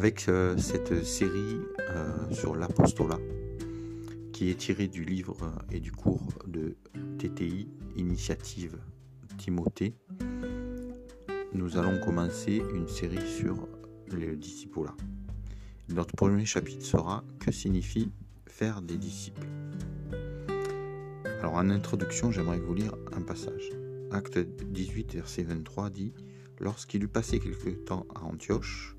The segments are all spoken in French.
avec euh, cette série euh, sur l'apostolat qui est tirée du livre et du cours de TTI, Initiative Timothée, nous allons commencer une série sur le disciple. Notre premier chapitre sera Que signifie faire des disciples? Alors en introduction, j'aimerais vous lire un passage. Acte 18, verset 23 dit Lorsqu'il eut passé quelque temps à Antioche,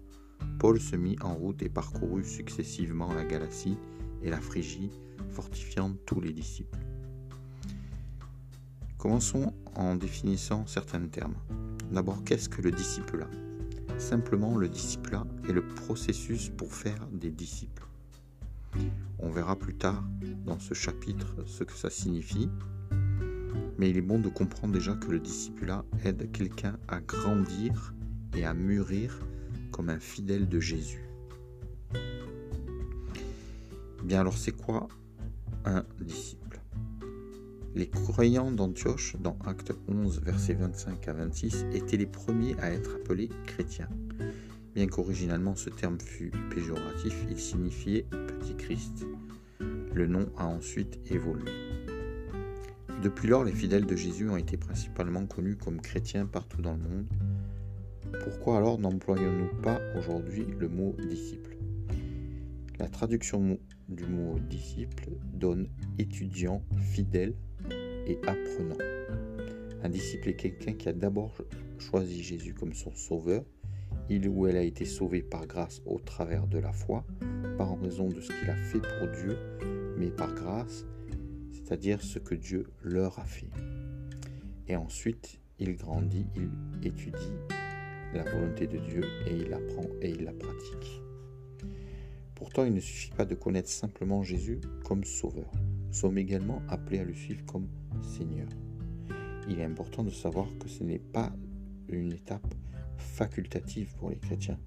Paul se mit en route et parcourut successivement la Galatie et la Phrygie, fortifiant tous les disciples. Commençons en définissant certains termes. D'abord, qu'est-ce que le disciple Simplement, le disciple est le processus pour faire des disciples. On verra plus tard dans ce chapitre ce que ça signifie, mais il est bon de comprendre déjà que le discipulat aide quelqu'un à grandir et à mûrir comme un fidèle de Jésus. Bien alors c'est quoi un disciple? Les croyants d'Antioche, dans Acte 11, versets 25 à 26, étaient les premiers à être appelés chrétiens. Bien qu'originalement ce terme fût péjoratif, il signifiait petit Christ. Le nom a ensuite évolué. Depuis lors, les fidèles de Jésus ont été principalement connus comme chrétiens partout dans le monde, pourquoi alors n'employons-nous pas aujourd'hui le mot disciple? La traduction du mot disciple donne étudiant, fidèle et apprenant. Un disciple est quelqu'un qui a d'abord choisi Jésus comme son sauveur. Il ou elle a été sauvé par grâce au travers de la foi, pas en raison de ce qu'il a fait pour Dieu, mais par grâce, c'est-à-dire ce que Dieu leur a fait. Et ensuite, il grandit, il étudie la volonté de Dieu et il apprend et il la pratique. Pourtant, il ne suffit pas de connaître simplement Jésus comme Sauveur. Nous sommes également appelés à le suivre comme Seigneur. Il est important de savoir que ce n'est pas une étape facultative pour les chrétiens.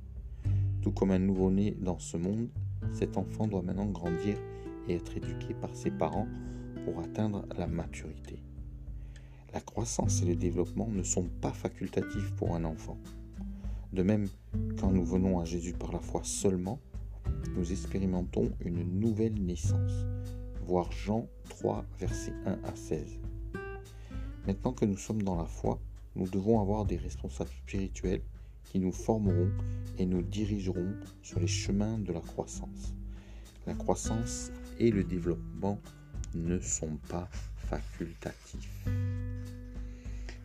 Tout comme un nouveau-né dans ce monde, cet enfant doit maintenant grandir et être éduqué par ses parents pour atteindre la maturité. La croissance et le développement ne sont pas facultatifs pour un enfant. De même, quand nous venons à Jésus par la foi seulement, nous expérimentons une nouvelle naissance. Voir Jean 3, versets 1 à 16. Maintenant que nous sommes dans la foi, nous devons avoir des responsables spirituels qui nous formeront et nous dirigeront sur les chemins de la croissance. La croissance et le développement ne sont pas facultatifs.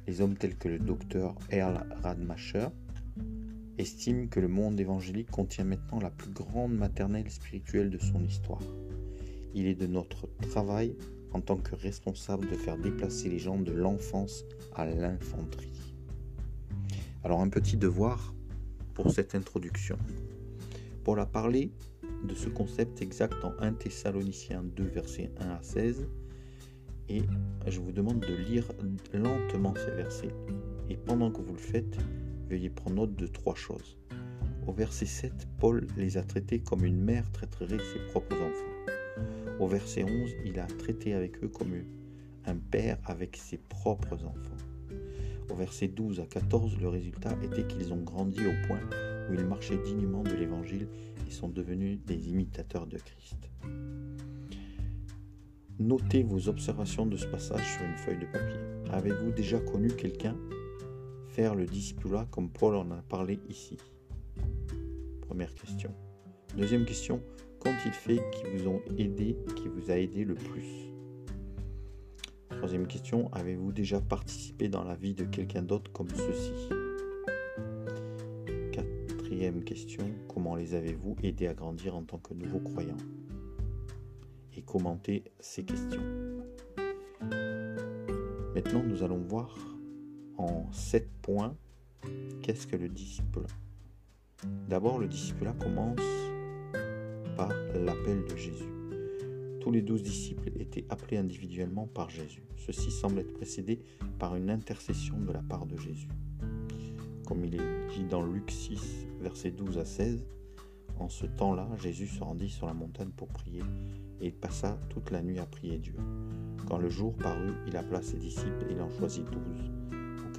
Les hommes tels que le docteur Earl Radmacher estime que le monde évangélique contient maintenant la plus grande maternelle spirituelle de son histoire. Il est de notre travail en tant que responsable de faire déplacer les gens de l'enfance à l'infanterie. Alors un petit devoir pour cette introduction. Paul a parlé de ce concept exact en 1 Thessaloniciens 2 versets 1 à 16 et je vous demande de lire lentement ces versets et pendant que vous le faites, veuillez prendre note de trois choses. Au verset 7, Paul les a traités comme une mère traiterait ses propres enfants. Au verset 11, il a traité avec eux comme un père avec ses propres enfants. Au verset 12 à 14, le résultat était qu'ils ont grandi au point où ils marchaient dignement de l'Évangile et sont devenus des imitateurs de Christ. Notez vos observations de ce passage sur une feuille de papier. Avez-vous déjà connu quelqu'un faire le discipulat comme Paul en a parlé ici Première question. Deuxième question, qu'ont-ils fait qui vous ont aidé, qui vous a aidé le plus? Troisième question, avez-vous déjà participé dans la vie de quelqu'un d'autre comme ceci? Quatrième question, comment les avez-vous aidés à grandir en tant que nouveaux croyants? Et commentez ces questions. Maintenant, nous allons voir en sept points qu'est-ce que le disciple D'abord, le disciple commence par l'appel de Jésus. Tous les douze disciples étaient appelés individuellement par Jésus. Ceci semble être précédé par une intercession de la part de Jésus. Comme il est dit dans Luc 6, versets 12 à 16, en ce temps-là, Jésus se rendit sur la montagne pour prier, et il passa toute la nuit à prier Dieu. Quand le jour parut, il appela ses disciples et il en choisit douze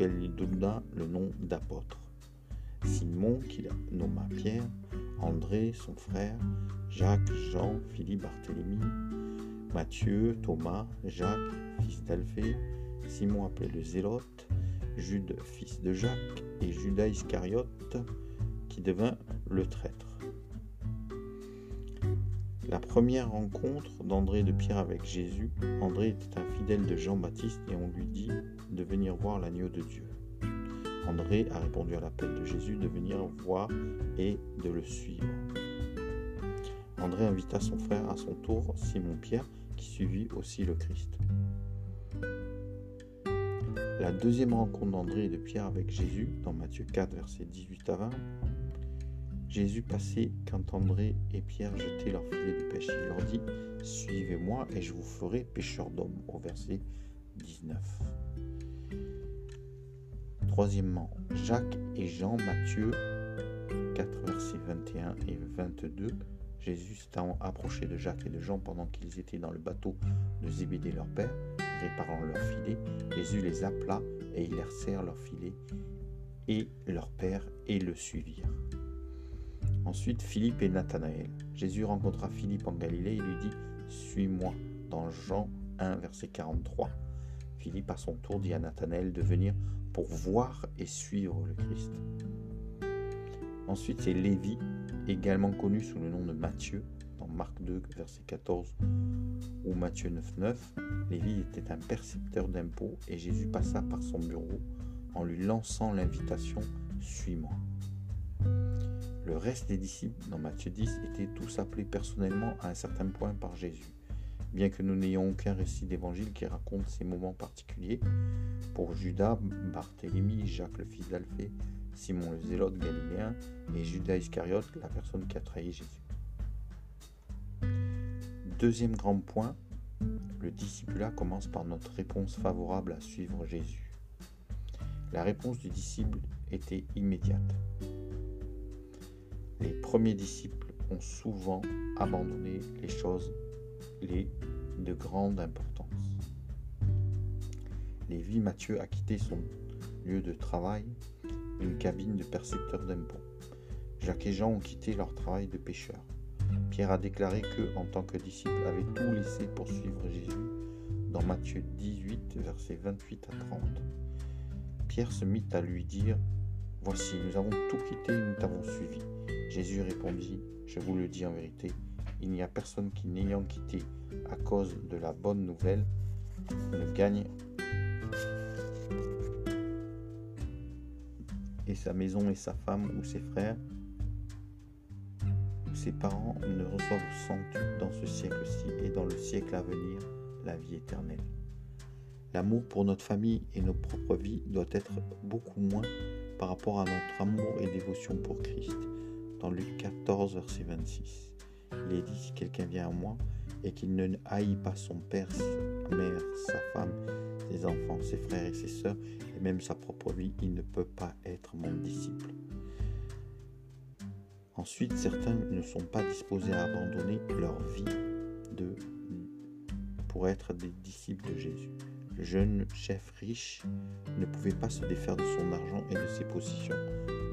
il donna le nom d'apôtre. Simon, qu'il nomma Pierre, André, son frère, Jacques, Jean, Philippe, Barthélemy, Matthieu, Thomas, Jacques, fils d'Alphée, Simon appelé le Zélote, Jude, fils de Jacques, et Judas Iscariote, qui devint le traître. La première rencontre d'André de Pierre avec Jésus, André était un fidèle de Jean-Baptiste et on lui dit de venir voir l'agneau de Dieu. André a répondu à l'appel de Jésus de venir voir et de le suivre. André invita son frère à son tour, Simon-Pierre, qui suivit aussi le Christ. La deuxième rencontre d'André et de Pierre avec Jésus, dans Matthieu 4, versets 18 à 20, Jésus passait quand André et Pierre jetaient leur filet de pêche. Il leur dit Suivez-moi et je vous ferai pêcheurs d'hommes, au verset 19. Troisièmement, Jacques et Jean, Matthieu 4, versets 21 et 22. Jésus s'étant approché de Jacques et de Jean pendant qu'ils étaient dans le bateau de Zébédée leur père, réparant leur filet, Jésus les appela et ils laissèrent leur filet et leur père et le suivirent. Ensuite, Philippe et Nathanaël. Jésus rencontra Philippe en Galilée et lui dit Suis-moi, dans Jean 1, verset 43. Philippe, à son tour, dit à Nathanaël de venir pour voir et suivre le Christ. Ensuite, c'est Lévi, également connu sous le nom de Matthieu, dans Marc 2, verset 14, ou Matthieu 9, 9. Lévi était un percepteur d'impôts et Jésus passa par son bureau en lui lançant l'invitation Suis-moi. Le reste des disciples, dans Matthieu 10, étaient tous appelés personnellement à un certain point par Jésus. Bien que nous n'ayons aucun récit d'évangile qui raconte ces moments particuliers, pour Judas, Barthélemy, Jacques le fils d'Alphée, Simon le zélote galiléen et Judas Iscariote, la personne qui a trahi Jésus. Deuxième grand point, le discipulat commence par notre réponse favorable à suivre Jésus. La réponse du disciple était immédiate. Les premiers disciples ont souvent abandonné les choses les de grande importance. Lévi Matthieu a quitté son lieu de travail, une cabine de percepteur d'impôts. Jacques et Jean ont quitté leur travail de pêcheur. Pierre a déclaré que, en tant que disciple, avait tout laissé pour suivre Jésus dans Matthieu 18, versets 28 à 30. Pierre se mit à lui dire Voici, nous avons tout quitté et nous t'avons suivi. Jésus répondit Je vous le dis en vérité, il n'y a personne qui, n'ayant quitté à cause de la bonne nouvelle, ne gagne et sa maison et sa femme ou ses frères ou ses parents ne reçoivent au centuple dans ce siècle-ci et dans le siècle à venir la vie éternelle. L'amour pour notre famille et nos propres vies doit être beaucoup moins par rapport à notre amour et dévotion pour Christ. Dans Luc 14, verset 26, il est dit si quelqu'un vient à moi et qu'il ne haït pas son père, sa mère, sa femme, ses enfants, ses frères et ses sœurs, et même sa propre vie, il ne peut pas être mon disciple. Ensuite, certains ne sont pas disposés à abandonner leur vie pour être des disciples de Jésus. Le jeune chef riche ne pouvait pas se défaire de son argent et de ses positions.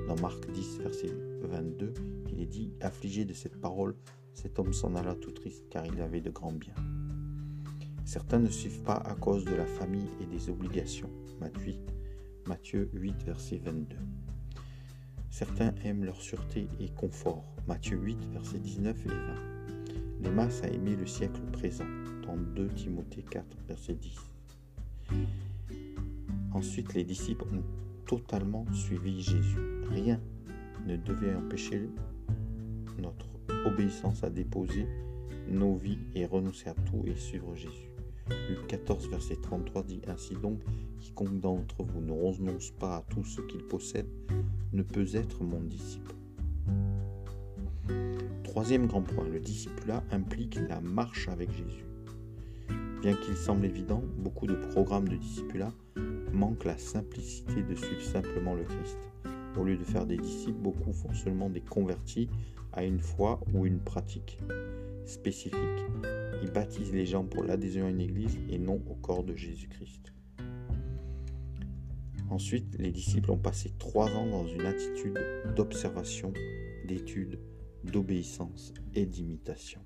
Dans Marc 10, verset 22, il est dit, affligé de cette parole, cet homme s'en alla tout triste car il avait de grands biens. Certains ne suivent pas à cause de la famille et des obligations. Matthieu 8, verset 22. Certains aiment leur sûreté et confort. Matthieu 8, verset 19 et 20. Les masses a aimé le siècle présent. Dans 2 Timothée 4, verset 10. Ensuite, les disciples ont totalement suivi Jésus. Rien ne devait empêcher notre obéissance à déposer nos vies et renoncer à tout et suivre Jésus. Luc 14, verset 33 dit ainsi donc, quiconque d'entre vous ne renonce pas à tout ce qu'il possède ne peut être mon disciple. Troisième grand point, le discipulat implique la marche avec Jésus. Bien qu'il semble évident, beaucoup de programmes de discipulat manquent la simplicité de suivre simplement le Christ. Au lieu de faire des disciples, beaucoup font seulement des convertis à une foi ou une pratique spécifique. Ils baptisent les gens pour l'adhésion à une église et non au corps de Jésus-Christ. Ensuite, les disciples ont passé trois ans dans une attitude d'observation, d'étude, d'obéissance et d'imitation.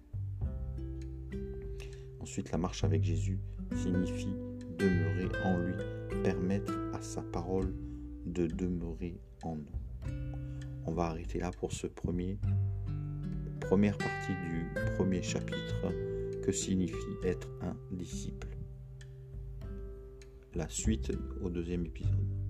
Ensuite, la marche avec Jésus signifie demeurer en lui, permettre à sa parole de demeurer en nous. On va arrêter là pour ce premier première partie du premier chapitre que signifie être un disciple. La suite au deuxième épisode.